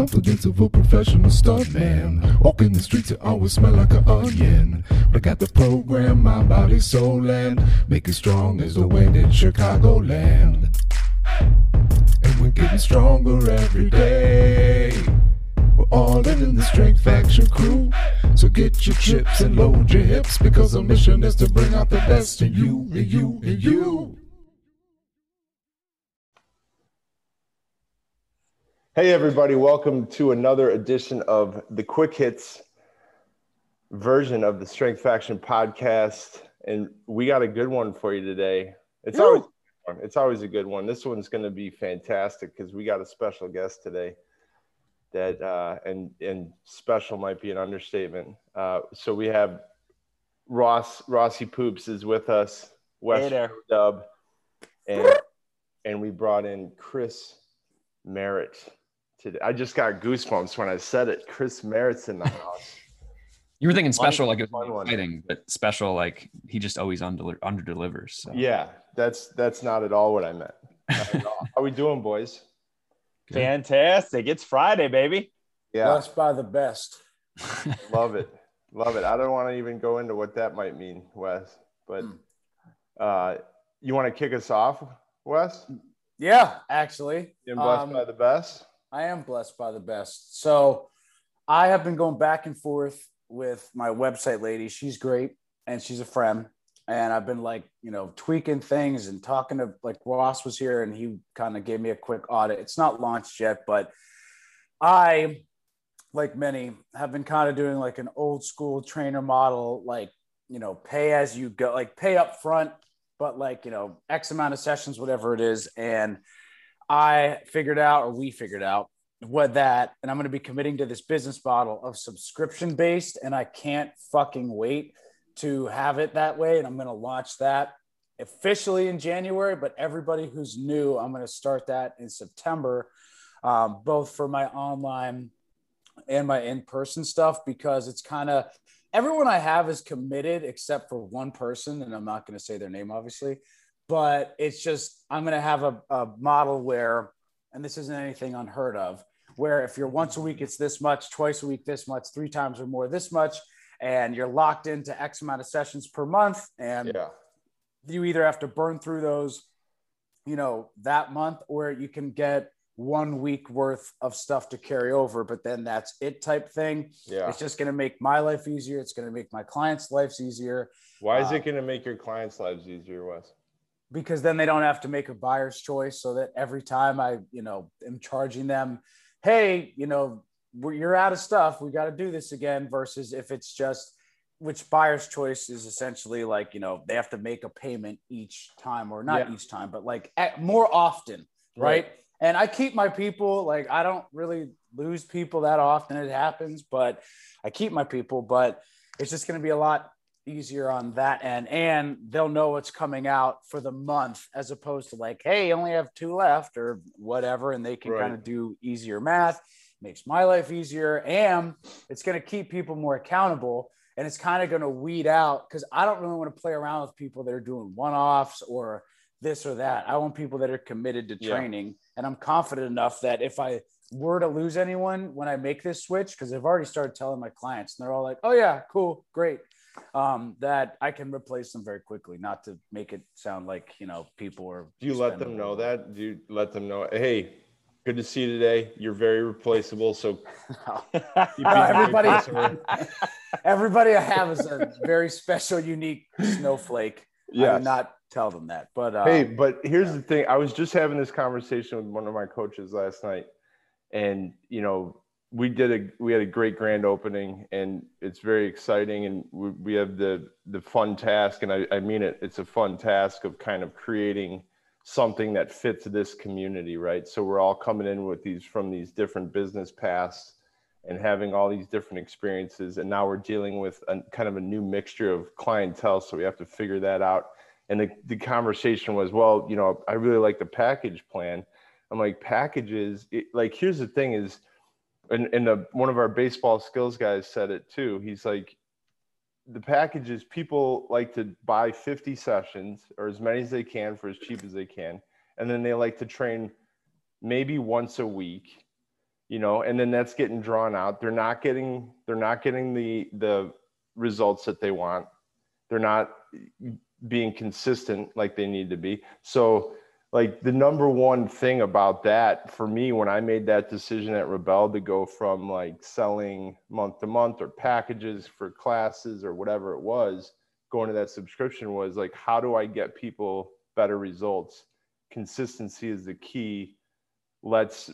confidence of a professional stuntman. Walking the streets, it always smell like an onion. But I got the program, my body, soul, and make it strong as the wind in Chicagoland. And we're getting stronger every day. We're all in, in the Strength Faction crew. So get your chips and load your hips because our mission is to bring out the best in you, in you, in you. Hey, everybody, welcome to another edition of the Quick Hits version of the Strength Faction podcast. And we got a good one for you today. It's always it's always a good one. This one's going to be fantastic because we got a special guest today. That uh, and and special might be an understatement. Uh, so we have Ross Rossi Poops is with us. Wes Hey. Dub, and and we brought in Chris Merritt today. I just got goosebumps when I said it. Chris Merritt's in the house. You were thinking Fun- special like it fun was one. exciting, but special like he just always under under delivers. So. yeah, that's that's not at all what I meant. Not at. How we doing, boys? Fantastic. It's Friday, baby. Yeah, Blessed by the best. love it, love it. I don't want to even go into what that might mean, Wes. But Hmm. uh, you want to kick us off, Wes? Yeah, actually. Being blessed Um, by the best. I am blessed by the best. So I have been going back and forth with my website lady. She's great and she's a friend. And I've been like, you know, tweaking things and talking to like Ross was here and he kind of gave me a quick audit. It's not launched yet, but I, like many, have been kind of doing like an old school trainer model, like, you know, pay as you go, like pay up front, but like, you know, X amount of sessions, whatever it is. And I figured out, or we figured out, what that, and I'm going to be committing to this business model of subscription based, and I can't fucking wait to have it that way. And I'm going to launch that officially in January, but everybody who's new, I'm going to start that in September, um, both for my online and my in person stuff, because it's kind of everyone I have is committed except for one person, and I'm not going to say their name, obviously but it's just I'm going to have a, a model where, and this isn't anything unheard of, where if you're once a week, it's this much, twice a week, this much, three times or more, this much, and you're locked into X amount of sessions per month, and Yeah, you either have to burn through those, you know, that month, or you can get one week worth of stuff to carry over, but then that's it type thing. yeah. It's just going to make my life easier. It's going to make my clients' lives easier. Why is uh, it going to make your clients' lives easier, Wes? Because then they don't have to make a buyer's choice so that every time I, you know, am charging them, hey, you know, we're, you're out of stuff. We got to do this again. Versus if it's just, which buyer's choice is essentially like, you know, they have to make a payment each time or not Yeah. each time, but like at, more often. Right? Right. And I keep my people, like, I don't really lose people that often. It happens, but I keep my people, but it's just going to be a lot easier on that end and they'll know what's coming out for the month as opposed to like hey you only have two left or whatever and they can Right. kind of do easier math makes my life easier and it's going to keep people more accountable and it's kind of going to weed out because i don't really want to play around with people that are doing one-offs or this or that i want people that are committed to Yeah. training and i'm confident enough that if i were to lose anyone when i make this switch because i've already started telling my clients and they're all like oh yeah cool great um, that I can replace them very quickly, not to make it sound like, you know, people are. Do you let them know that? Do you let them know, hey, good to see you today. You're very replaceable. So No, everybody, everybody I have is a very special, unique snowflake. Yeah, not tell them that, but uh, Hey, but here's the thing. I was just having this conversation with one of my coaches last night, and you know, we did a we had a great grand opening, and it's very exciting, and we, we have the the fun task, and I, I mean it. It's a fun task of kind of creating something that fits this community, right? So we're all coming in with these from these different business paths and having all these different experiences and now we're dealing with a kind of a new mixture of clientele so we have to figure that out and the, the conversation was well you know i really like the package plan i'm like packages it, like here's the thing is and, and one of our baseball skills guys said it too he's like the packages people like to buy 50 sessions or as many as they can for as cheap as they can and then they like to train maybe once a week you know, and then that's getting drawn out. They're not getting they're not getting the the results that they want. They're not being consistent like they need to be. So like the number one thing about that for me when I made that decision at Rebel to go from like selling month to month or packages for classes or whatever it was, going to that subscription was like, how do I get people better results? Consistency is the key. Let's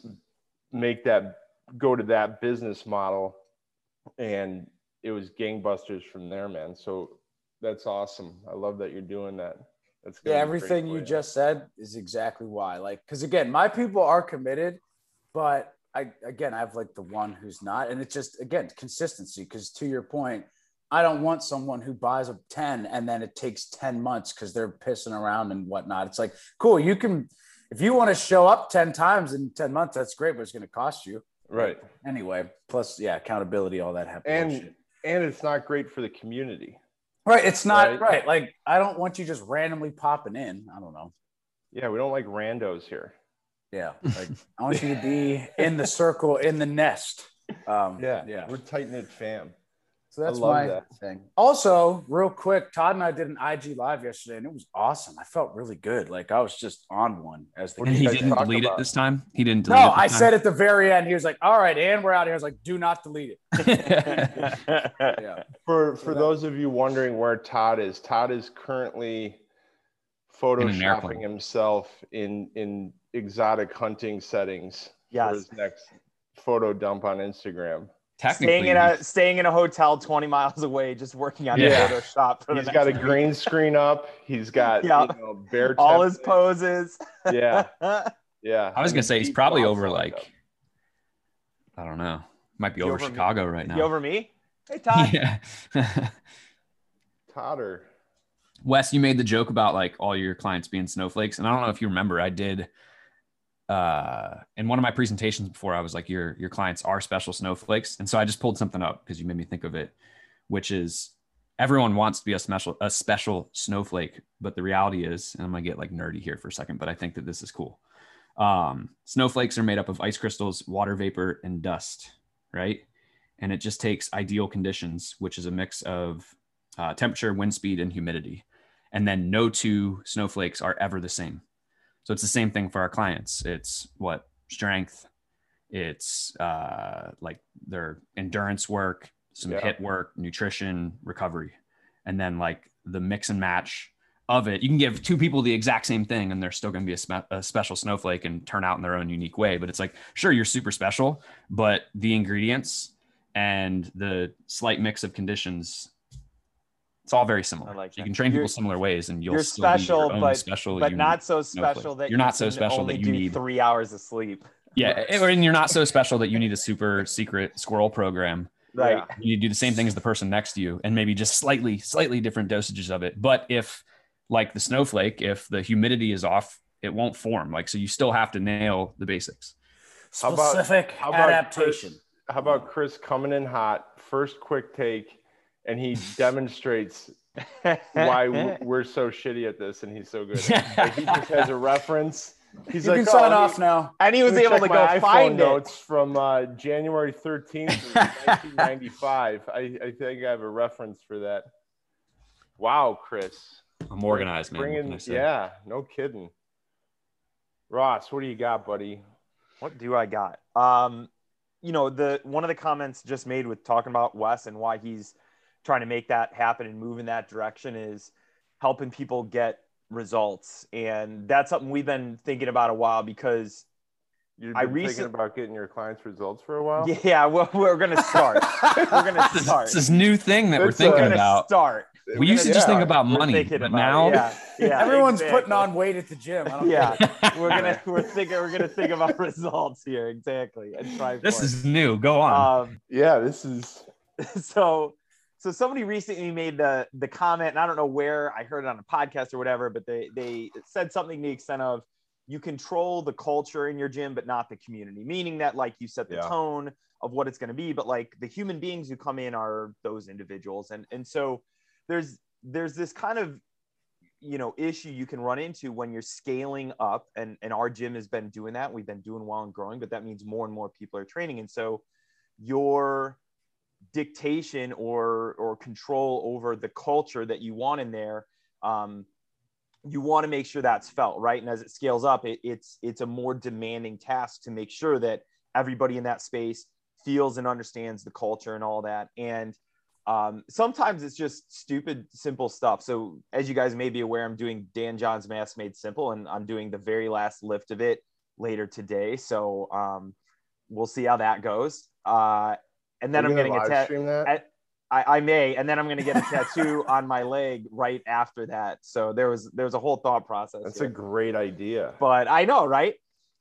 make that go to that business model. And it was gangbusters from there, man. So that's awesome. I love that you're doing that. That's yeah, everything you just said is exactly why. Like, because again, my people are committed, but I again, I have like the one who's not, and it's just again consistency. Because to your point, I don't want someone who buys a ten and then it takes ten months because they're pissing around and whatnot. It's like cool, you can if you want to show up ten times in ten months, that's great, but it's going to cost you. Right. Anyway, plus yeah, accountability, all that happens. And and it's not great for the community. Right. It's not right? right. Like I don't want you just randomly popping in. I don't know. Yeah, we don't like randos here. Yeah. Like I want you to be in the circle, in the nest. Um, yeah. Yeah. We're tight knit fam. So that's my that. thing. Also, real quick, Todd and I did an IG live yesterday, and it was awesome. I felt really good. Like I was just on one. As the and he didn't delete about. it this time. He didn't. no, I said at the very end, he was like, "All right, and we're out here." I was like, "Do not delete it." yeah. For for those of you wondering where Todd is, Todd is currently photoshopping himself in in exotic hunting settings yes. for his next photo dump on Instagram staying in a staying in a hotel 20 miles away, just working on yeah. Photoshop. For he's got a green screen up. He's got yeah. you know, bear all his poses. yeah, yeah. I was gonna say he's probably over like I don't know. Might be over, over, Chicago me? right now. You over me? Hey Todd. Yeah. Todder. Wes, you made the joke about like all your clients being snowflakes, and I don't know if you remember. I did uh, in one of my presentations before, I was like, your your clients are special snowflakes, and so I just pulled something up because you made me think of it, which is everyone wants to be a special a special snowflake, but the reality is, and I'm gonna get like nerdy here for a second, but I think that this is cool. Um, snowflakes are made up of ice crystals, water vapor, and dust, right? And it just takes ideal conditions, which is a mix of uh, temperature, wind speed, and humidity. And then no two snowflakes are ever the same. So it's the same thing for our clients. It's what strength, it's uh, like their endurance work, some yeah. HIIT work, nutrition, recovery, and then like the mix and match of it. You can give two people the exact same thing and they're still going to be a, spe- a, special snowflake and turn out in their own unique way. But it's like, sure, you're super special, but the ingredients and the slight mix of conditions it's all very similar. Like you can train you're, people similar ways, and you'll you're special, but special, but not so special that you're not so special that you need three hours of sleep. Yeah, eh, and you're not so special that you need a super secret squirrel program. Right. You do the same thing as the person next to you, and maybe just slightly, slightly different dosages of it. But if, like the snowflake, if the humidity is off, it won't form. Like so, you still have to nail the basics. Specific how about, how adaptation. Chris, how about Chris coming in hot, first quick take? And he demonstrates why we're so shitty at this and he's so good. Like he just has a reference. He's you like, can sign oh, off now. And he was able to go find notes it. from uh, January 13th, 1995. I, I think I have a reference for that. Wow, Chris. I'm organized, man. Bringing, yeah, no kidding. Ross, what do you got, buddy? What do I got? Um, you know, the one of the comments just made with talking about Wes and why he's – trying to make that happen and move in that direction is helping people get results. And that's something we've been thinking about a while because You've been I recently, thinking about getting your clients results for a while. Yeah, well, we're gonna start. we're gonna start. This is new thing that we're thinking we're about. Start. We we're used to just think about money, but about now, yeah, yeah, everyone's exactly. putting on weight at the gym. yeah, we're gonna we're thinking we're gonna think about results here exactly and try. This is it. new. Go on. Um, yeah, this is so so somebody recently made the the comment, and I don't know where I heard it on a podcast or whatever, but they they said something to the extent of you control the culture in your gym, but not the community. Meaning that like you set the yeah. tone of what it's going to be, but like the human beings who come in are those individuals, and and so there's there's this kind of you know issue you can run into when you're scaling up and and our gym has been doing that we've been doing well and growing but that means more and more people are training and so your dictation or or control over the culture that you want in there um, you want to make sure that's felt right? And as it scales up it, it's it's a more demanding task to make sure that everybody in that space feels and understands the culture and all that. And um, sometimes it's just stupid simple stuff. So as you guys may be aware i'm doing dan john's mass made simple and i'm doing the very last lift of it later today. So um, we'll see how that goes. Uh, and then Are i'm gonna a live tat stream that? I- I, may, and then I'm going to get a tattoo on my leg right after that. So there was there was a whole thought process. That's here a great idea. but I know, right?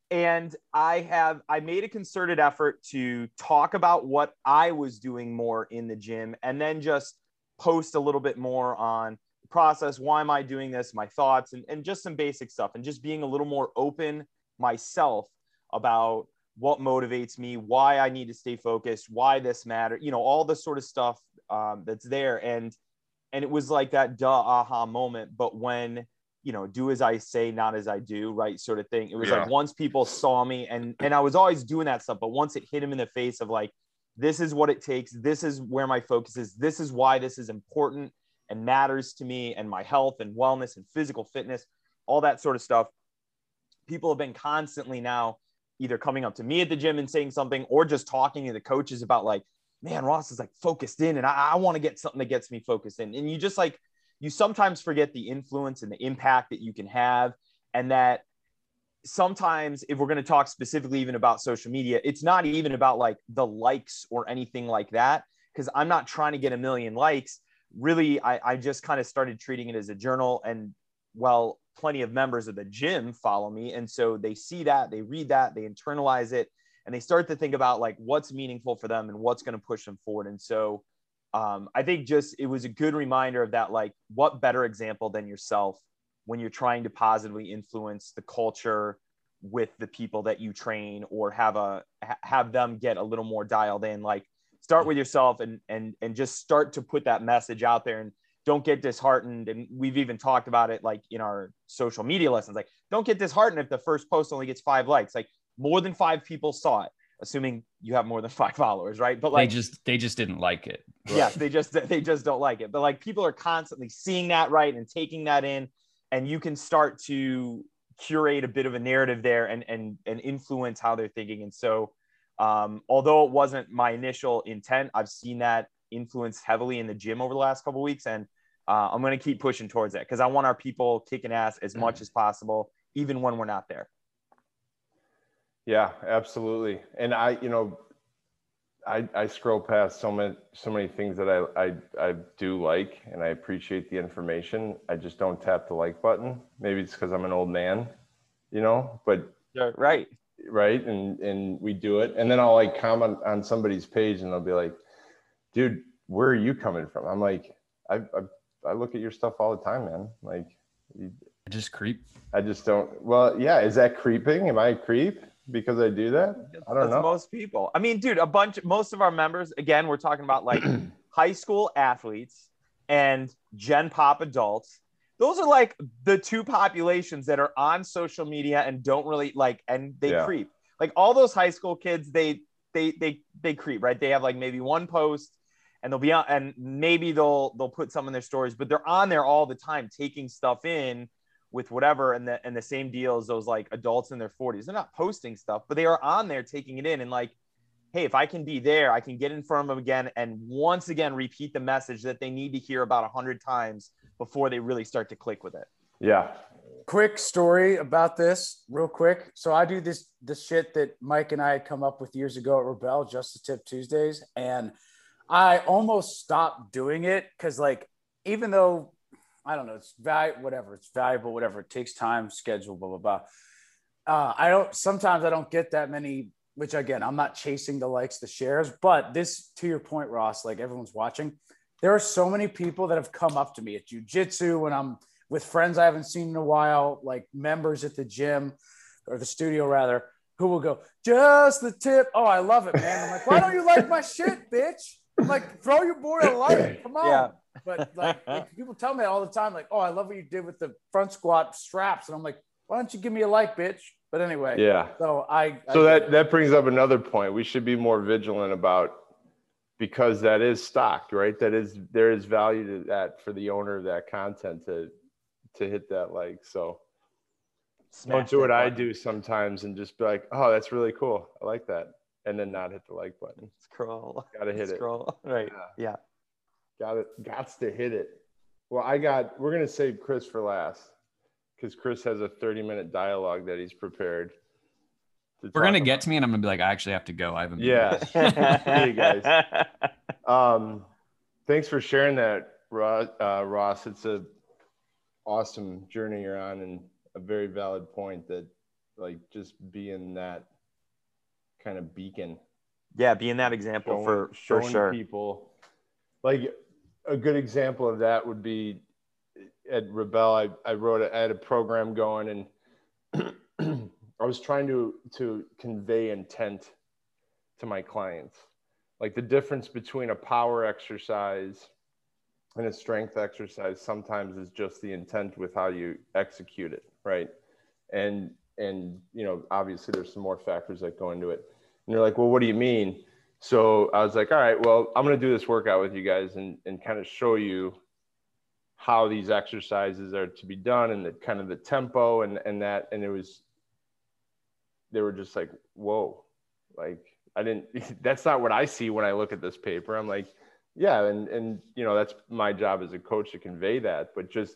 And I have I made a concerted effort to talk about what I was doing more in the gym and then just post a little bit more on the process, why am I doing this, my thoughts, and, and just some basic stuff, and just being a little more open myself about what motivates me, why I need to stay focused, why this matter, you know, all the sort of stuff um, that's there. And and it was like that duh aha moment. But when you know, do as I say, not as I do, right? Sort of thing. It was Yeah. like once people saw me and and I was always doing that stuff, but once it hit him in the face of like, this is what it takes, this is where my focus is, this is why this is important and matters to me and my health and wellness and physical fitness, all that sort of stuff. People have been constantly now either coming up to me at the gym and saying something or just talking to the coaches about like, man, Ross is like focused in and I, I want to get something that gets me focused in. And you just like, you sometimes forget the influence and the impact that you can have. And that sometimes, if we're going to talk specifically even about social media, it's not even about like the likes or anything like that. Cause I'm not trying to get a million likes. Really, I, I just kind of started treating it as a journal. And well, plenty of members of the gym follow me. And so they see that, they read that, they internalize it, and they start to think about like what's meaningful for them and what's going to push them forward. And so um, I think just it was a good reminder of that, like what better example than yourself when you're trying to positively influence the culture with the people that you train or have a ha- have them get a little more dialed in like start with yourself and and and just start to put that message out there and don't get disheartened. And we've even talked about it like in our social media lessons like don't get disheartened if the first post only gets five likes. Like more than five people saw it assuming you have more than five followers right? But like they just they just didn't like it. yes they just they just don't like it. But like people are constantly seeing that right and taking that in. And you can start to curate a bit of a narrative there and and and influence how they're thinking. And so um, although it wasn't my initial intent i've seen that influence heavily in the gym over the last couple of weeks. And uh, i'm going to keep pushing towards that because i want our people kicking ass as much as possible even when we're not there Yeah, absolutely. And I, you know, I, I scroll past so many so many things that I, I I do like and I appreciate the information. I just don't tap the like button. Maybe it's because I'm an old man, you know. But yeah, right right, and and we do it, and then I'll like comment on somebody's page, and they'll be like, "Dude, where are you coming from?" I'm like, I I, I look at your stuff all the time, man. Like, you, I just creep. I just don't. Well, yeah, is that creeping? Am I a creep because I do that? I don't That's know. most people. I mean, dude, a bunch, most of our members, again, we're talking about like high school athletes and Gen Pop adults. Those are like the two populations that are on social media and don't really like, and they Yeah. creep. Like all those high school kids, they they they they creep, right? They have like maybe one post, and they'll be on, and maybe they'll they'll put some in their stories, but they're on there all the time, taking stuff in with whatever and the and the same deal as those like adults in their 40s they're not posting stuff but they are on there taking it in and like hey if i can be there i can get in front of them again and once again repeat the message that they need to hear about 100 times before they really start to click with it. Yeah, quick story about this real quick. So i do this this shit that mike and i had come up with years ago at rebel just to tip tuesdays and i almost stopped doing it because like even though i don't know it's valuable whatever it's valuable whatever it takes time schedule blah blah blah uh, i don't sometimes i don't get that many which again i'm not chasing the likes the shares but this to your point ross like everyone's watching there are so many people that have come up to me at jujitsu when i'm with friends I haven't seen in a while, like members at the gym or the studio rather, who will go, just the tip. Oh, I love it, man. I'm like, why don't you like my shit, bitch? I'm like, throw your board a light. Come on. Yeah. But like, like, people tell me all the time, like, oh, I love what you did with the front squat straps. And I'm like, why don't you give me a like, bitch? But anyway, Yeah. so I So I, that that brings up another point. We should be more vigilant about because that is stocked, right? That is there is value to that for the owner of that content to to hit that like. So don't do that what I do sometimes and just be like, oh, that's really cool. I like that, and then not hit the like button. Scroll. Gotta hit it. Scroll. Right. Yeah. Yeah. Got it. Gots to hit it. Well, I got. We're gonna save Chris for last because Chris has a 30 minute dialogue that he's prepared. to We're gonna get to me, and I'm gonna be like, I actually have to go. I haven't. been- Yeah. Hey, guys. Um, thanks for sharing that, Uh, Ross. It's a awesome journey you're on, and a very valid point that, like, just being that kind of beacon yeah, being that example showing, for for showing sure. people. Like a good example of that would be at Rebel. I, I wrote a, I had a program going, and I was trying to to convey intent to my clients, like the difference between a power exercise and a strength exercise. Sometimes is just the intent with how you execute it, right? And and you know, obviously, there's some more factors that go into it. And they're like, well, what do you mean? So I was like, all right, well, I'm going to do this workout with you guys and, and kind of show you how these exercises are to be done and the kind of the tempo and, and that. And it was, they were just like, whoa, like I didn't, that's not what I see when I look at this paper. I'm like, yeah. And, and, you know, that's my job as a coach to convey that, but just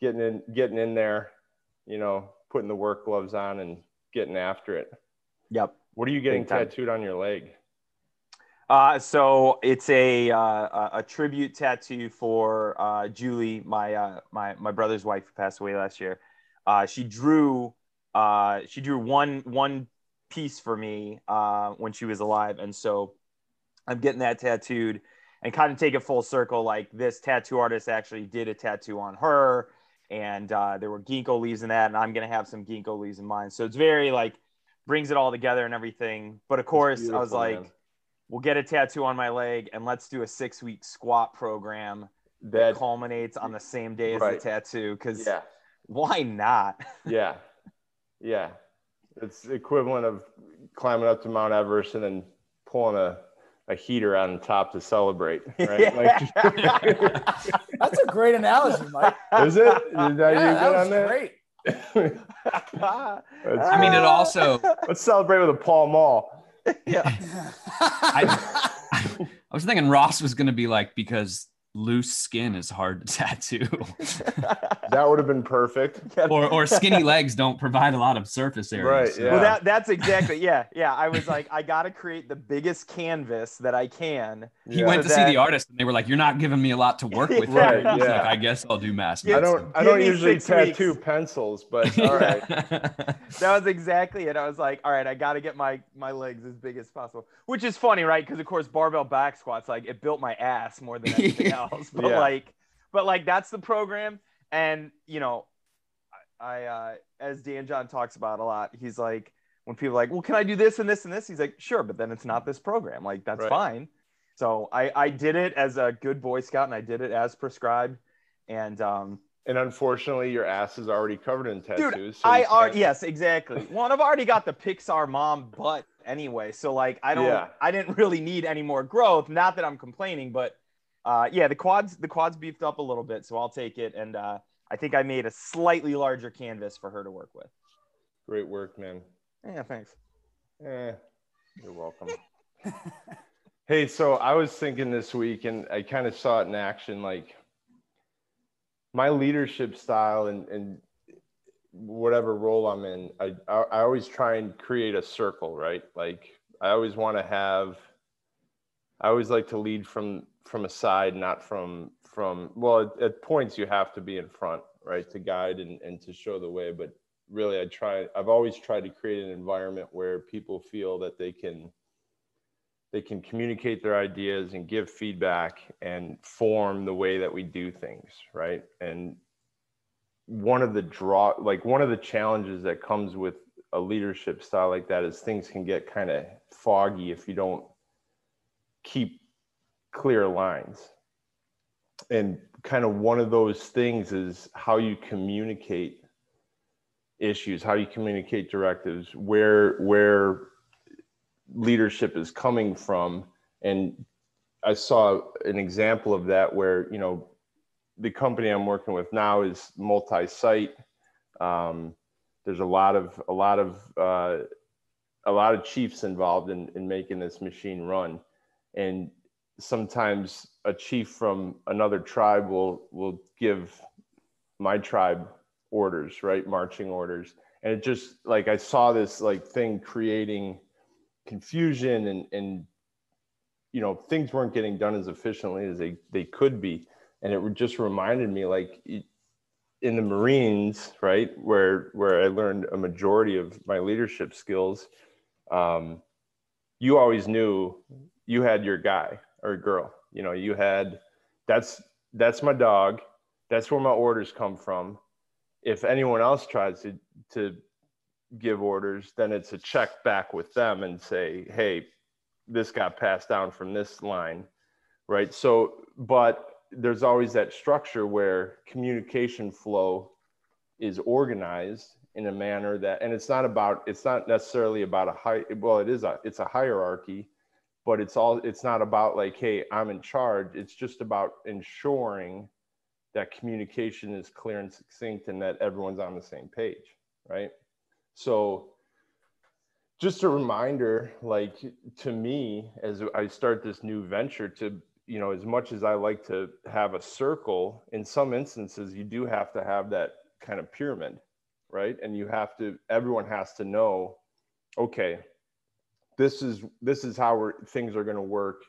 getting in, getting in there, you know, putting the work gloves on and getting after it. Yep. What are you getting tattooed on your leg? Uh, so it's a uh, a- tribute tattoo for uh, Julie, my uh, my my brother's wife who passed away last year. Uh, she drew uh, she drew one one piece for me uh, when she was alive, and so I'm getting that tattooed and kind of take it full circle. Like this tattoo artist actually did a tattoo on her, and uh, there were ginkgo leaves in that, and I'm gonna have some ginkgo leaves in mine. So it's very like brings it all together and everything. But of course, I was like man. we'll get a tattoo on my leg and let's do a six week squat program that That culminates on the same day as Right. the tattoo because yeah, why not yeah, yeah. It's the equivalent of climbing up to Mount Everest and then pulling a, a heater out on top to celebrate. Right? Like, that's a great analogy, Mike. is it? Did I Yeah, do that good was on that? great. That's- I mean, it also. let's celebrate with a Pall Mall. yeah I, I was thinking Ross was gonna be like because loose skin is hard to tattoo, That would have been perfect. or or skinny legs don't provide a lot of surface area. Right, so- yeah. well that that's exactly yeah yeah i was like i gotta create the biggest canvas that i can He Yeah. went So to see the artist, and they were like, "You're not giving me a lot to work with." here." Right, yeah. like, I guess I'll do mass. I don't. I don't usually tattoo weeks. pencils, but all right. that was exactly it. I was like, all right, I got to get my my legs as big as possible, which is funny, right? Because of course, barbell back squats, like it built my ass more than anything else. But Yeah. like, but like that's the program, and you know, I, I uh, as Dan John talks about a lot, he's like, when people are like, well, can I do this and this and this? He's like, sure, but then it's not this program. Like that's Right. fine. So I I did it as a good Boy Scout, and I did it as prescribed, and um, And unfortunately, your ass is already covered in tattoos. Dude, so I are yes, exactly. Well, I've already got the Pixar mom butt anyway, so like I don't, Yeah. I didn't really need any more growth. Not that I'm complaining, but uh, yeah, the quads, the quads beefed up a little bit, so I'll take it. And uh, I think I made a slightly larger canvas for her to work with. Great work, man. Yeah, thanks. Eh, you're welcome. hey, so I was thinking this week, and I kind of saw it in action. Like my leadership style and and whatever role I'm in, I I, I always try and create a circle, right? Like I always want to have. I always like to lead from from a side, not from from. Well, at, at points you have to be in front, right, to guide and and to show the way, but really i try i've always tried to create an environment where people feel that they can they can communicate their ideas and give feedback and form the way that we do things right and one of the draw like one of the challenges that comes with a leadership style like that is things can get kind of foggy if you don't keep clear lines. And kind of one of those things is how you communicate issues, how you communicate directives, where where leadership is coming from. And I saw an example of that where, you know, the company I'm working with now is multi-site. Um, there's a lot of a lot of uh, a lot of chiefs involved in, in making this machine run, and sometimes a chief from another tribe will will give my tribe orders, right, marching orders, and it just like I saw this like thing creating confusion and and you know things weren't getting done as efficiently as they they could be. And it just reminded me like in the marines right where where i learned a majority of my leadership skills um, you always knew you had your guy or girl you know you had that's that's my dog. That's where my orders come from. If anyone else tries to to give orders then it's a check back with them and say hey this got passed down from this line right? So but there's always that structure where communication flow is organized in a manner that and it's not about it's not necessarily about a high well it is a it's a hierarchy but it's all it's not about like hey i'm in charge it's just about ensuring that communication is clear and succinct and that everyone's on the same page right so just a reminder like to me as i start this new venture to you know, as much as I like to have a circle, in some instances, you do have to have that kind of pyramid, right? And you have to, everyone has to know, okay, this is this is how things are going to work.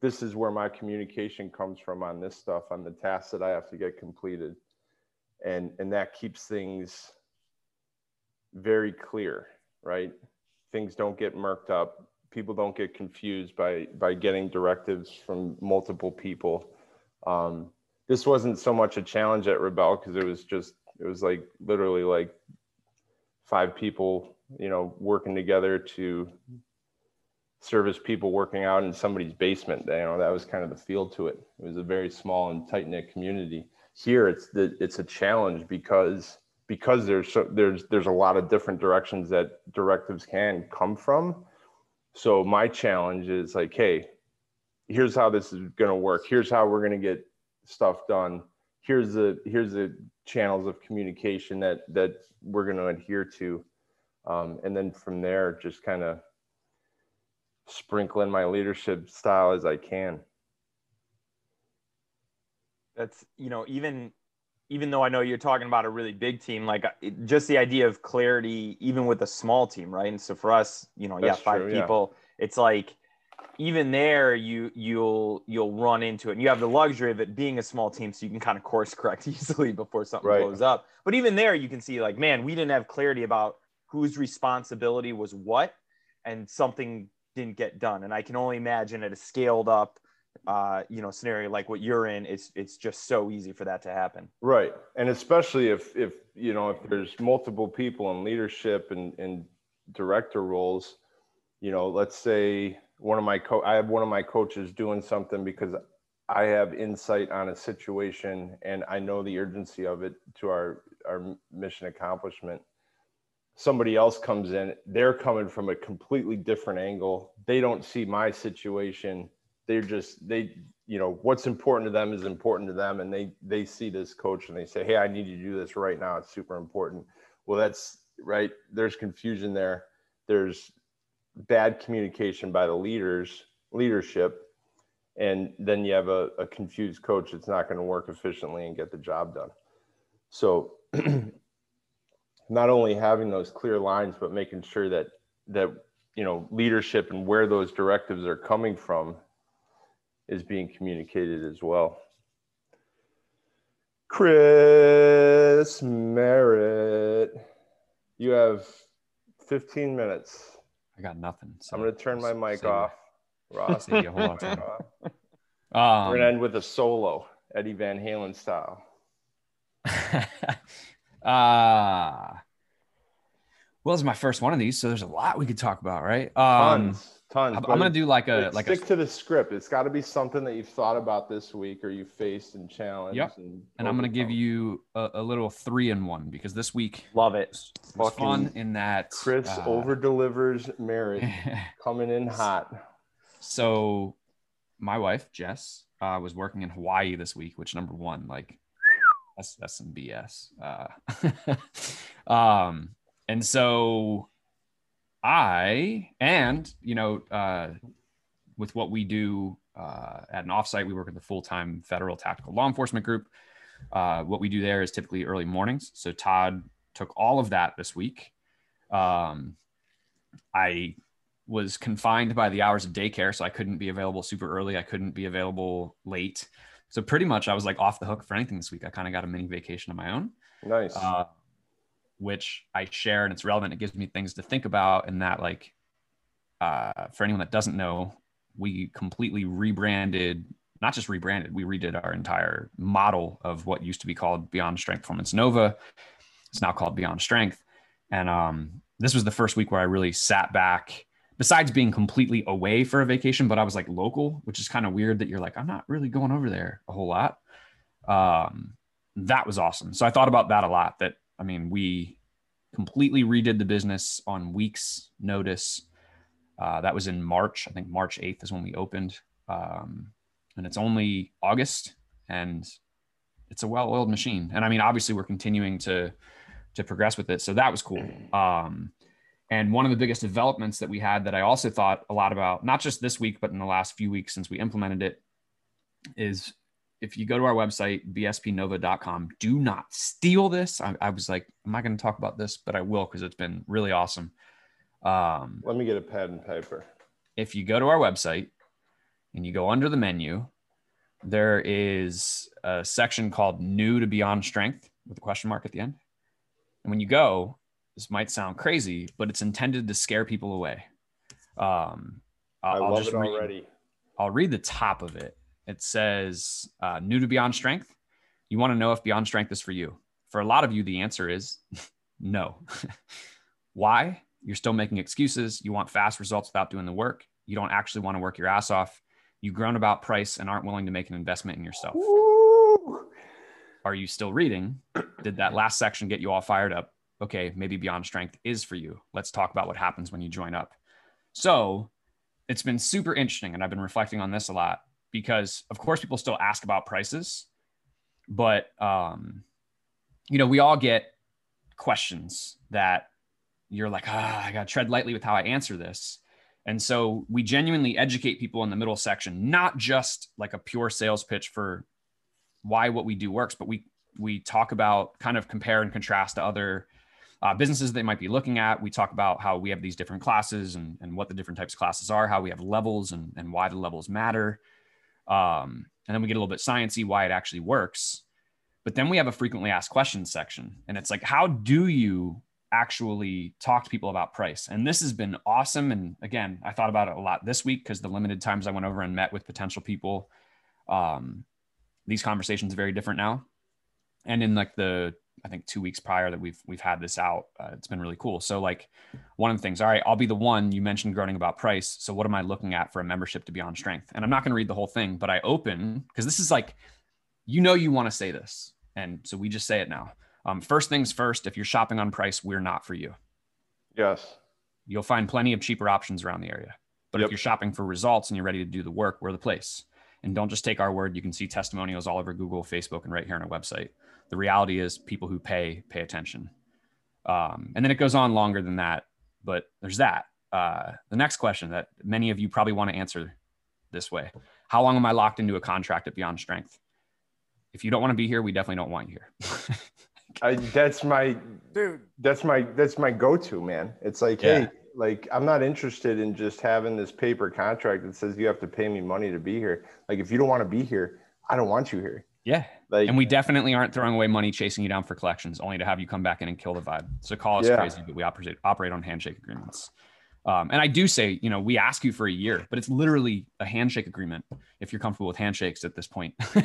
This is where my communication comes from on this stuff, on the tasks that I have to get completed, and and that keeps things very clear, right? Things don't get murked up people don't get confused by by getting directives from multiple people. Um, this wasn't so much a challenge at Rebel because it was just it was like literally like five people, you know, working together to service people working out in somebody's basement. You know, that was kind of the feel to it. It was a very small and tight knit community. Here, it's the it's a challenge because because there's so, there's there's a lot of different directions that directives can come from so my challenge is like, hey, here's how this is going to work. Here's how we're going to get stuff done. Here's the here's the channels of communication that that we're going to adhere to, um, and then from there, just kind of sprinkle in my leadership style as I can. That's you know even even though I know you're talking about a really big team, like uh, it, just the idea of clarity, even with a small team, right? And so for us, you know, That's yeah, five true, people, yeah. it's like even there, you you'll you'll run into it. And you have the luxury of it being a small team, so you can kind of course correct easily before something right. blows up. But even there, you can see like, man, we didn't have clarity about whose responsibility was what, and something didn't get done. And I can only imagine at a scaled up uh, you know, scenario like what you're in, it's it's just so easy for that to happen. Right, and especially if if you know if there's multiple people in leadership and and director roles, you know, let's say one of my co I have one of my coaches doing something because I have insight on a situation and I know the urgency of it to our our mission accomplishment. Somebody else comes in, they're coming from a completely different angle. They don't see my situation. They're just they you know what's important to them is important to them and they they see this coach and they say hey i need you to do this right now. It's super important. Well that's right there's confusion there. There's bad communication by the leaders leadership and then you have a, a confused coach that's not going to work efficiently and get the job done. So not only having those clear lines but making sure that that you know leadership and where those directives are coming from is being communicated as well. Chris Merritt, you have 15 minutes. I got nothing. So I'm going to turn my mic off. Ross, hold on. Um, We're going to end with a solo, Eddie Van Halen style. uh, well, it's my first one of these, so there's a lot we could talk about, right? Um, tons, Tons. I'm but gonna do like a like a stick to the script. It's got to be something that you've thought about this week or you faced and challenged. Yep. And, and I'm gonna give you a, a little three in one because this week Love it. was fun in that Chris uh, over delivers marriage coming in hot. so my wife Jess uh, was working in Hawaii this week, which number one, like that's that's some BS. Uh, um, and so I and you know uh, with what we do uh, at an offsite, we work with the full time federal tactical law enforcement group. Uh, what we do there is typically early mornings. So Todd took all of that this week. Um, I was confined by the hours of daycare, so I couldn't be available super early. I couldn't be available late. So pretty much, I was like off the hook for anything this week. I kind of got a mini vacation of my own, Nice. uh, which I share, and it's relevant. It gives me things to think about, and that like uh, for anyone that doesn't know, we completely rebranded. Not just rebranded, we redid our entire model of what used to be called Beyond Strength Performance Nova. It's now called Beyond Strength. And um, this was the first week where I really sat back, besides being completely away for a vacation, but I was like local, which is kind of weird that you're like, I'm not really going over there a whole lot. Um, that was awesome. So I thought about that a lot. That, I mean, we completely redid the business on weeks' notice. Uh, that was in March. I think March 8th is when we opened. Um, and it's only August and it's a well-oiled machine. And I mean, obviously we're continuing to, to progress with it. So that was cool. Um, and one of the biggest developments that we had that I also thought a lot about, not just this week, but in the last few weeks since we implemented it, is if you go to our website, bspnova.com, do not steal this. I, I was like, I'm not going to talk about this, but I will because it's been really awesome. Um, Let me get a pad and paper. if you go to our website and you go under the menu, there is a section called New to Beyond Strength with a question mark at the end. And when you go, this might sound crazy, but it's intended to scare people away. Um, I I'll, love it read- already. I'll read the top of it. It says, uh, new to Beyond Strength. You want to know if Beyond Strength is for you. For a lot of you, the answer is no. Why? You're still making excuses. You want fast results without doing the work. You don't actually want to work your ass off. You groan about price and aren't willing to make an investment in yourself. Woo! Are you still reading? Did that last section get you all fired up? Okay, maybe Beyond Strength is for you. Let's talk about what happens when you join up. So it's been super interesting. And I've been reflecting on this a lot because, of course, people still ask about prices, but, um, you know, we all get questions that you're like, ah, I got to tread lightly with how I answer this. And so we genuinely educate people in the middle section, not just like a pure sales pitch for why what we do works, but we we talk about kind of compare and contrast to other uh, businesses they might be looking at. We talk about how we have these different classes and, and what the different types of classes are, how we have levels and, and why the levels matter. Um, and then we get a little bit sciencey why it actually works. But then we have a frequently asked questions section, and it's like, how do you actually talk to people about price? And this has been awesome. And again, I thought about it a lot this week because the limited times I went over and met with potential people, um, these conversations are very different now. And in like the I think two weeks prior that we've we've had this out, uh, it's been really cool. So like one of the things, all right, I'll be the one you mentioned groaning about price. So what am I looking at for a membership to Beyond Strength? And I'm not going to read the whole thing, but I open because this is like, you know, you want to say this, and so we just say it now. Um, first things first, if you're shopping on price, we're not for you. Yes. You'll find plenty of cheaper options around the area. But Yep. if you're shopping for results and you're ready to do the work, we're the place. And don't just take our word. You can see testimonials all over Google, Facebook, and right here on our website. The reality is, people who pay pay attention. Um, and then it goes on longer than that, but there's that. Uh, the next question that many of you probably want to answer this way: How long am I locked into a contract at Beyond Strength? If you don't want to be here, we definitely don't want you here. I, that's my dude. that's my that's my go-to man it's like Yeah. hey like i'm not interested in just having this paper contract that says you have to pay me money to be here like if you don't want to be here i don't want you here yeah, like and we definitely aren't throwing away money chasing you down for collections, only to have you come back in and kill the vibe. So call us Yeah. crazy, but we operate operate on handshake agreements. Um, and I do say, you know, we ask you for a year, but it's literally a handshake agreement if you're comfortable with handshakes at this point.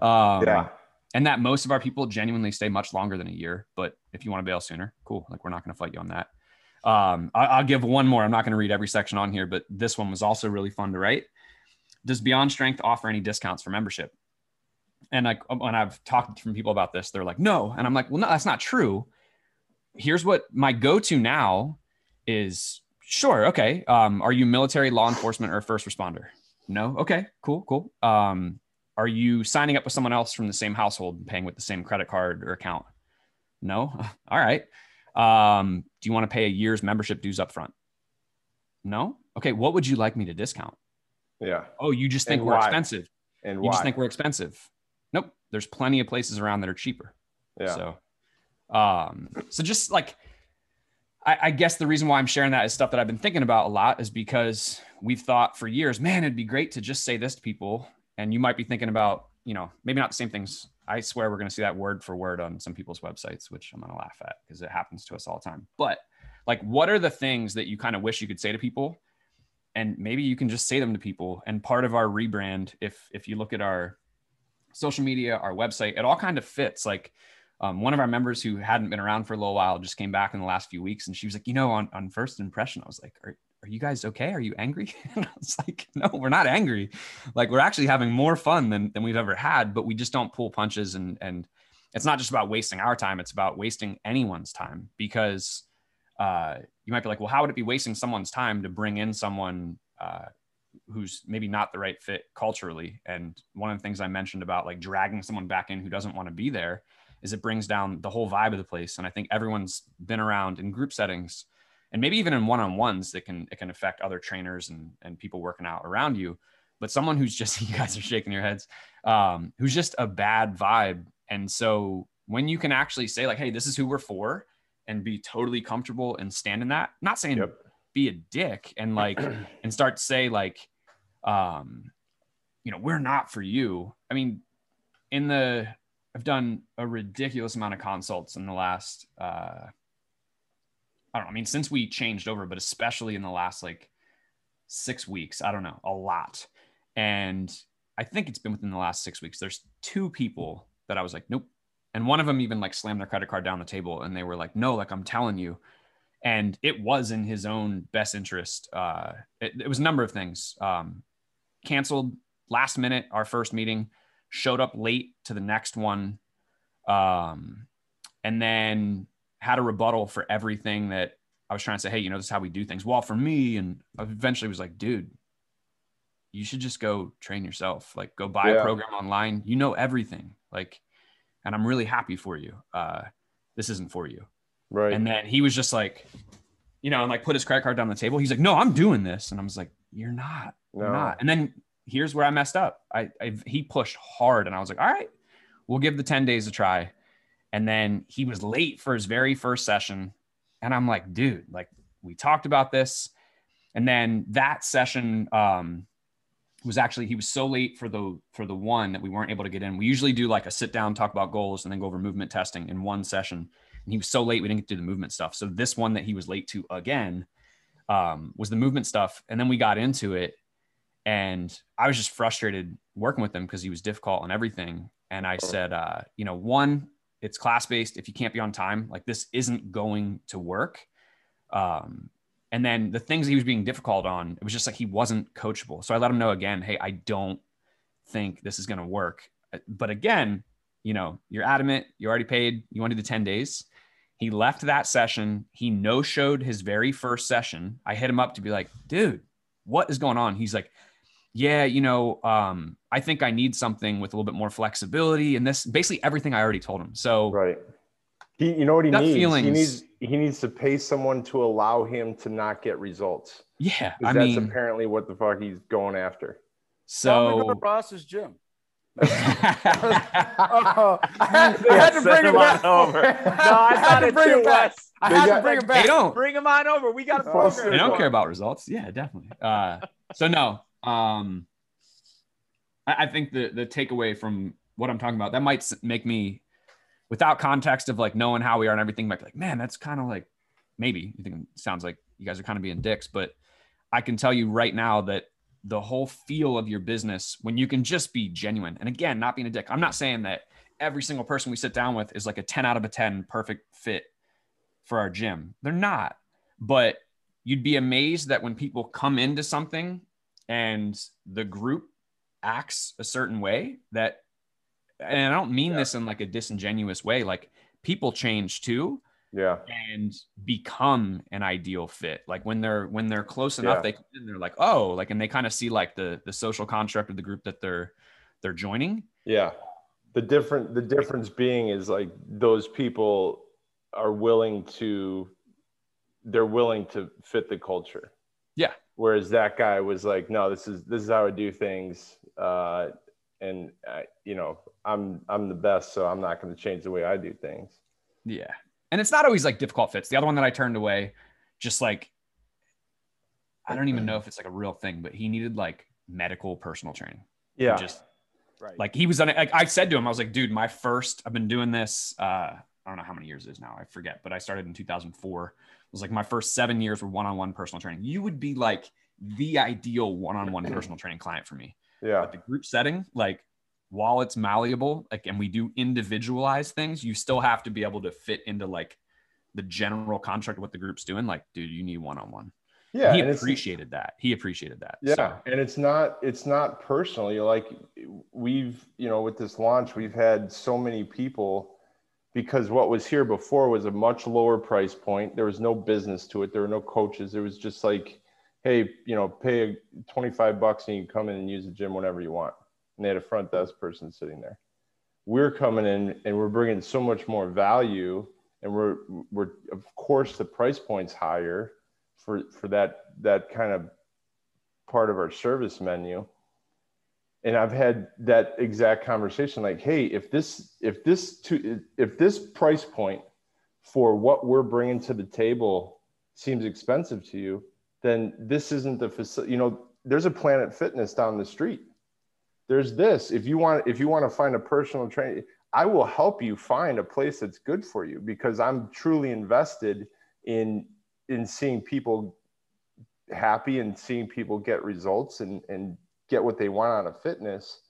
um, yeah and that most of our people genuinely stay much longer than a year. But if you want to bail sooner, cool. Like we're not going to fight you on that. Um, I, I'll give one more. I'm not going to read every section on here, but this one was also really fun to write. Does Beyond Strength offer any discounts for membership? And like when I've talked to people about this, they're like, no. And I'm like, well, no, that's not true. Here's what my go-to now is sure. Okay. Um, are you military, law enforcement, or first responder? No. Okay. Cool. Cool. Um, are you signing up with someone else from the same household and paying with the same credit card or account? No. All right. Um, do you want to pay a year's membership dues up front? No. Okay. What would you like me to discount? Yeah. Oh, you just think And we're why? expensive. And You why? just think we're expensive. There's plenty of places around that are cheaper. yeah. So, um, so just like, I, I guess the reason why I'm sharing that is stuff that I've been thinking about a lot is because we've thought for years, man, it'd be great to just say this to people. And you might be thinking about, you know, maybe not the same things. I swear we're going to see that word for word on some people's websites, which I'm going to laugh at because it happens to us all the time. But like, what are the things that you kind of wish you could say to people? And maybe you can just say them to people. And part of our rebrand, if if you look at our social media, our website, it all kind of fits. Like um, one of our members who hadn't been around for a little while just came back in the last few weeks and she was like, you know, on, on first impression, I was like, are, are you guys okay? Are you angry? And I was like, no, we're not angry. Like we're actually having more fun than, than we've ever had, but we just don't pull punches and, and it's not just about wasting our time. It's about wasting anyone's time because uh, you might be like, well, how would it be wasting someone's time to bring in someone uh, who's maybe not the right fit culturally? And one of the things I mentioned about like dragging someone back in who doesn't want to be there is it brings down the whole vibe of the place. And I think everyone's been around in group settings and maybe even in one-on-ones that can, it can affect other trainers and, and people working out around you. But someone who's just, you guys are shaking your heads, um, who's just a bad vibe. And so when you can actually say like, Hey, this is who we're for and be totally comfortable and stand in that, not saying Yep. be a dick and like, and start to say like, um, you know, we're not for you. I mean, in the, I've done a ridiculous amount of consults in the last, uh, I don't know. I mean, since we changed over, but especially in the last like six weeks, I don't know, a lot. And I think it's been within the last six weeks. There's two people that I was like, nope. And one of them even like slammed their credit card down the table and they were like, no, like I'm telling you. And it was in his own best interest. Uh, it, it was a number of things. Um, canceled last minute our first meeting, showed up late to the next one, um, and then had a rebuttal for everything that I was trying to say. Hey, you know, this is how we do things. Well, for me, and eventually was like, dude, you should just go train yourself. Like, go buy Yeah. a program online. You know everything. Like, and I'm really happy for you. Uh, this isn't for you. Right. And then he was just like, you know, and like put his credit card down the table. He's like, no, I'm doing this. And I was like, you're not, No. not. And then here's where I messed up. I, I, he pushed hard and I was like, all right, we'll give the 10 days a try. And then he was late for his very first session. And I'm like, dude, like we talked about this. And then that session, um, was actually he was so late for the for the one that we weren't able to get in. We usually do like a sit down, talk about goals, and then go over movement testing in one session. And he was so late we didn't get to do the movement stuff. So this one that he was late to again um, was the movement stuff, and then we got into it, and I was just frustrated working with him because he was difficult and everything. And I said, uh, you know, one, it's class based. If you can't be on time, like this isn't going to work. Um, and then the things he was being difficult on, it was just like he wasn't coachable. So I let him know again, hey, I don't think this is going to work. But again, you know, you're adamant, you already paid, you want to do the 10 days. He left that session. He no showed his very first session. I hit him up to be like, dude, what is going on? He's like, yeah, you know, um, I think I need something with a little bit more flexibility and this basically everything I already told him. So Right. He, you know what he Gut needs? feelings. He needs he needs to pay someone to allow him to not get results. Yeah. I that's mean, apparently what the fuck he's going after. Tell him to go so to Ross's gym. oh, I had, I Yeah, had to bring him him back over. No, I had to bring him back. Wes. I They had got- to bring him they back. don't. Bring him on over. We got a program. they don't care about results. Yeah, definitely. Uh, so no, um, I, I think the the takeaway from what I'm talking about that might make me, without context of like knowing how we are and everything, might be like, man, that's kind of like maybe you think sounds like you guys are kind of being dicks, but I can tell you right now that the whole feel of your business when you can just be genuine and again not being a dick i'm not saying that every single person we sit down with is like a 10 out of a 10 perfect fit for our gym. They're not but you'd be amazed that when people come into something and the group acts a certain way that and I don't mean Yeah. this in like a disingenuous way like people change too Yeah. and become an ideal fit like when they're when they're close enough Yeah. they come in, they're like oh like and they kind of see like the the social construct of the group that they're they're joining Yeah. The different the difference being is like those people are willing to they're willing to fit the culture. Yeah. Whereas that guy was like, no, this is this is how I do things. Uh and I, you know, I'm I'm the best, so I'm not going to change the way I do things. Yeah. And it's not always like difficult fits. The other one that I turned away, just like, I don't even know if it's like a real thing, but he needed like medical personal training. Yeah. Just Right. like he was on it. Like I said to him, I was like, dude, my first, I've been doing this. Uh, I don't know how many years it is now. I forget, but I started in 2004. It was like my first seven years were one-on-one personal training. You would be like the ideal one-on-one personal training client for me. yeah. But the group setting, like while it's malleable, like and we do individualize things, you still have to be able to fit into like the general contract of what the group's doing. Like, dude, you need one-on-one. Yeah. he appreciated that. He appreciated that. Yeah, So, and it's not it's not personally like we've you know with this launch we've had so many people because what was here before was a much lower price point. There was no business to it. There were no coaches. It was just like, hey, you know, pay 25 bucks and you can come in and use the gym whenever you want. And they had a front desk person sitting there. We're coming in and we're bringing so much more value, and we're we're of course the price point's higher for for that that kind of part of our service menu and i've had that exact conversation like hey if this if this to if this price point for what we're bringing to the table seems expensive to you then this isn't the facility you know there's a planet fitness down the street. There's this if you want if you want to find a personal trainer i will help you find a place that's good for you because i'm truly invested in in seeing people happy and seeing people get results and and get what they want out of fitness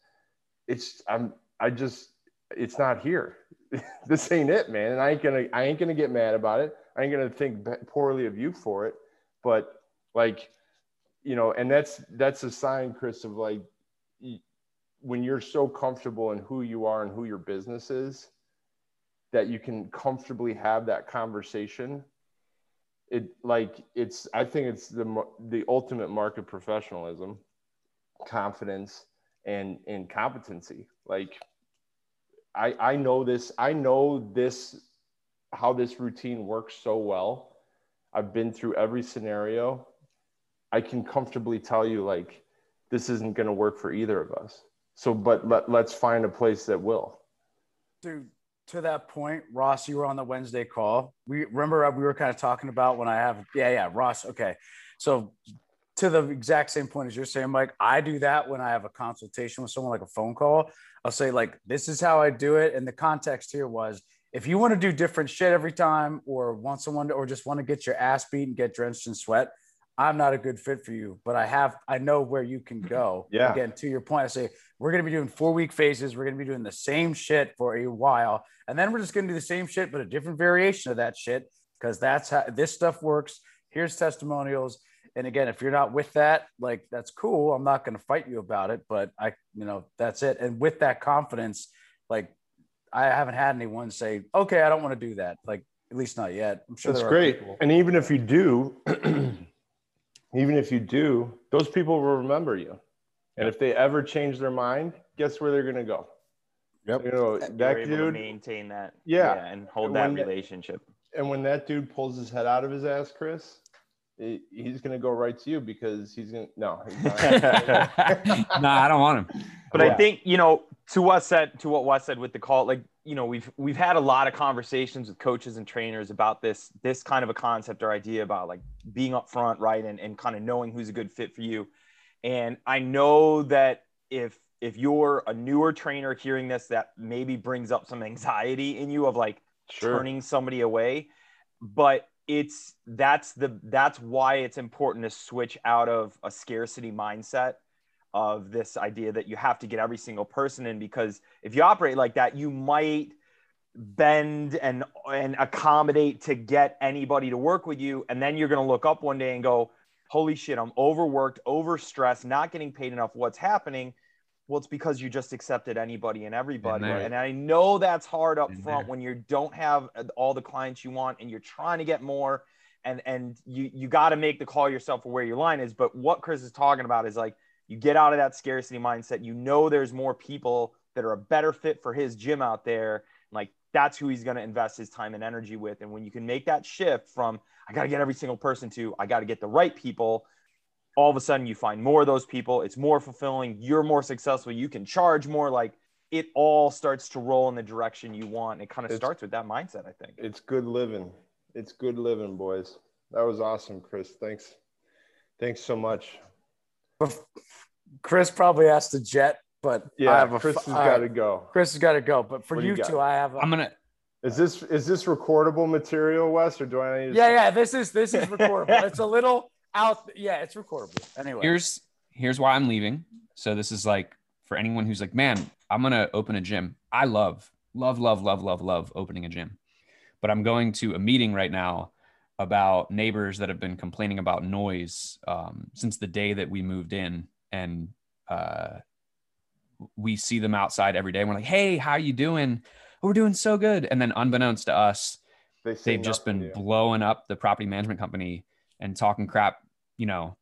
it's i'm i just it's not here. This ain't it man. And i ain't gonna i ain't gonna get mad about it. I ain't gonna think poorly of you for it. But like you know and that's that's a sign chris of like when you're so comfortable in who you are and who your business is that you can comfortably have that conversation. It like it's i think it's the the ultimate mark of professionalism confidence and and competency like i i know this i know this how this routine works so well i've been through every scenario i can comfortably tell you like this isn't going to work for either of us so but let, let's find a place that will Dude, to that point, Ross, you were on the Wednesday call. We remember uh, we were kind of talking about when I have, yeah, yeah, Ross. Okay. So, to the exact same point as you're saying, Mike, I do that when I have a consultation with someone like a phone call. I'll say, like, this is how I do it. And the context here was if you want to do different shit every time or want someone to, or just want to get your ass beat and get drenched in sweat, I'm not a good fit for you, but I have, I know where you can go. Yeah. Again, to your point, I say, we're going to be doing four week phases. We're going to be doing the same shit for a while. And then we're just going to do the same shit, but a different variation of that shit because that's how this stuff works. Here's testimonials. And again, if you're not with that, like that's cool. I'm not going to fight you about it, but I, you know, that's it. And with that confidence, like I haven't had anyone say, okay, I don't want to do that. Like, at least not yet. I'm sure That's great. people. And even if you do, even if you do, those people will remember you. And if they ever change their mind, guess where they're going to go? Yep. You know, You're that able to dude, maintain that. Yeah. and hold And that when- relationship. and when that dude pulls his head out of his ass, Chris, he- he's going to go right to you because he's going to, no. he's not. nah, I don't want him. But I think you know to what said to what Wes said with the call, like you know we've we've had a lot of conversations with coaches and trainers about this this kind of a concept or idea about like being upfront, right, and and kind of knowing who's a good fit for you. And I know that if if you're a newer trainer hearing this, that maybe brings up some anxiety in you of like Sure. turning somebody away but it's that's the that's why it's important to switch out of a scarcity mindset of this idea that you have to get every single person in because if you operate like that you might bend and and accommodate to get anybody to work with you. And then you're going to look up one day and go holy shit i'm overworked overstressed not getting paid enough. What's happening well it's because you just accepted anybody and everybody there. and i know that's hard up front when you don't have uh, all the clients you want and you're trying to get more and and you you got to make the call yourself for where your line is but what chris is talking about is like you get out of that scarcity mindset you know there's more people that are a better fit for his gym out there like that's who he's going to invest his time and energy with and when you can make that shift from i got to get every single person to i got to get the right people all of a sudden you find more of those people it's more fulfilling you're more successful you can charge more like it all starts to roll in the direction you want it kind of It's- starts with that mindset i think It's good living. It's good living, boys. That was awesome, Chris. Thanks. Thanks so much. Chris probably asked the jet, but I Yeah, have a Chris has all got to go. Chris has got to go. But for What you you, two, I have. A, I'm gonna. Is this is this recordable material, Wes, or do I need to? yeah, yeah. This is this is recordable. it's a little out. Yeah, it's recordable. Anyway, Here's here's why I'm leaving. So this is like for anyone who's like, man, I'm gonna open a gym. I love, love, love, love, love, love opening a gym. But I'm going to a meeting right now about neighbors that have been complaining about noise um, since the day that we moved in, and uh, we see them outside every day. And we're like, hey, how you doing? "Oh, we're doing so good. And then unbeknownst to us, they they've just been blowing up the property management company and talking crap. You know,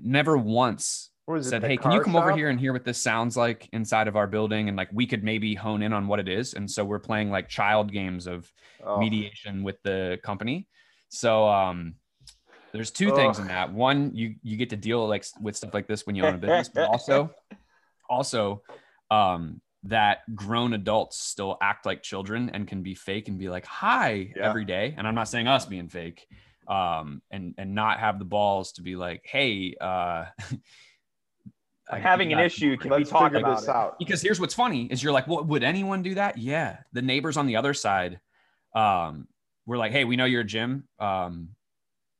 never once What is it, said, "Hey, can you come over here and hear what this sounds like inside of our building?" And like we could maybe hone in on what it is. And so we're playing like child games of Oh, mediation with the company. So um, there's two things in that. One, you you get to deal like with stuff like this when you own a business, but also also um, that grown adults still act like children and can be fake and be like hi Yeah. every day. And I'm not saying us being fake. Um, and and not have the balls to be like, hey, uh, I'm having an issue can we talk about this it out. because here's what's funny is you're like, well, would anyone do that? Yeah. The neighbors on the other side, um, we're like, hey, we know you're a gym. Um,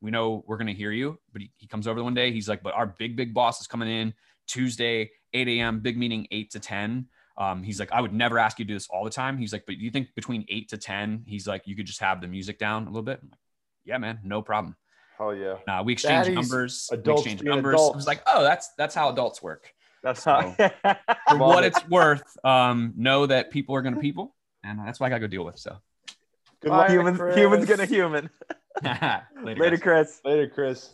we know we're gonna hear you. But he, he comes over one day. He's like, but our big, big boss is coming in Tuesday, 8 a.m., big meeting, 8 to 10. Um, he's like, I would never ask you to do this all the time. He's like, but do you think between 8 to 10, he's like, you could just have the music down a little bit? I'm like, yeah, man, no problem. Oh yeah. Uh, we exchange Daddy's numbers. We adults exchange numbers. It adults. was like, oh, that's that's how adults work that's how for what it's worth, um, know that people are going to people, and that's what I got to go deal with. So, Good Bye. luck. human Chris. humans gonna human later, later chris Later, Chris.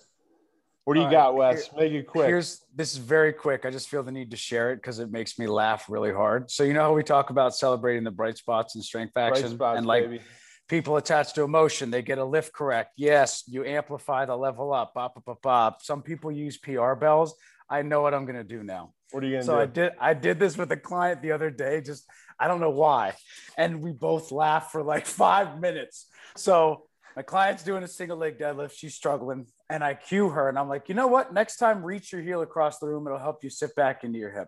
What do you All got, right, Wes? Make it quick. Here's this is very quick. I just feel the need to share it because it makes me laugh really hard. So you know how we talk about celebrating the bright spots and strength Bright action spots, and like baby. People attached to emotion, they get a lift correct. Yes, you amplify the level up. Bop, bop, bop, bop. Some people use PR bells. I know what I'm gonna do now. What are you gonna So I did I did this with a client the other day. Just I don't know why, and we both laughed for like five minutes. So my client's doing a single leg deadlift. She's struggling, and I cue her, and I'm like, you know what? Next time, reach your heel across the room. It'll help you sit back into your hip.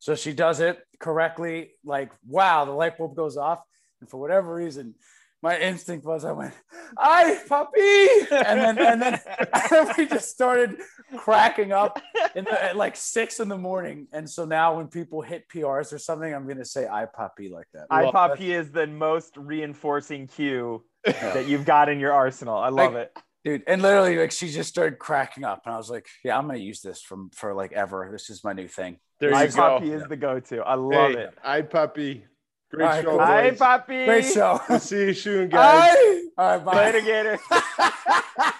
So she does it correctly. Like wow, the light bulb goes off, and for whatever reason. My instinct was I went, "Ay, puppy," and then and then, and then we just started cracking up in the, at like six in the morning. And so now when people hit PRs or something, I'm going to say I puppy like that. I puppy" is the most reinforcing cue that you've got in your arsenal. I love it. Dude, and literally like she just started cracking up. And I was like, yeah, I'm going to use this from for like ever. This is my new thing. There I you go. pop P is the go-to. I love Hey, it. I puppy. Great right, show. Hi, boys. Poppy. Great show. See you soon, guys. Aye. All right, bye. Later, Gator.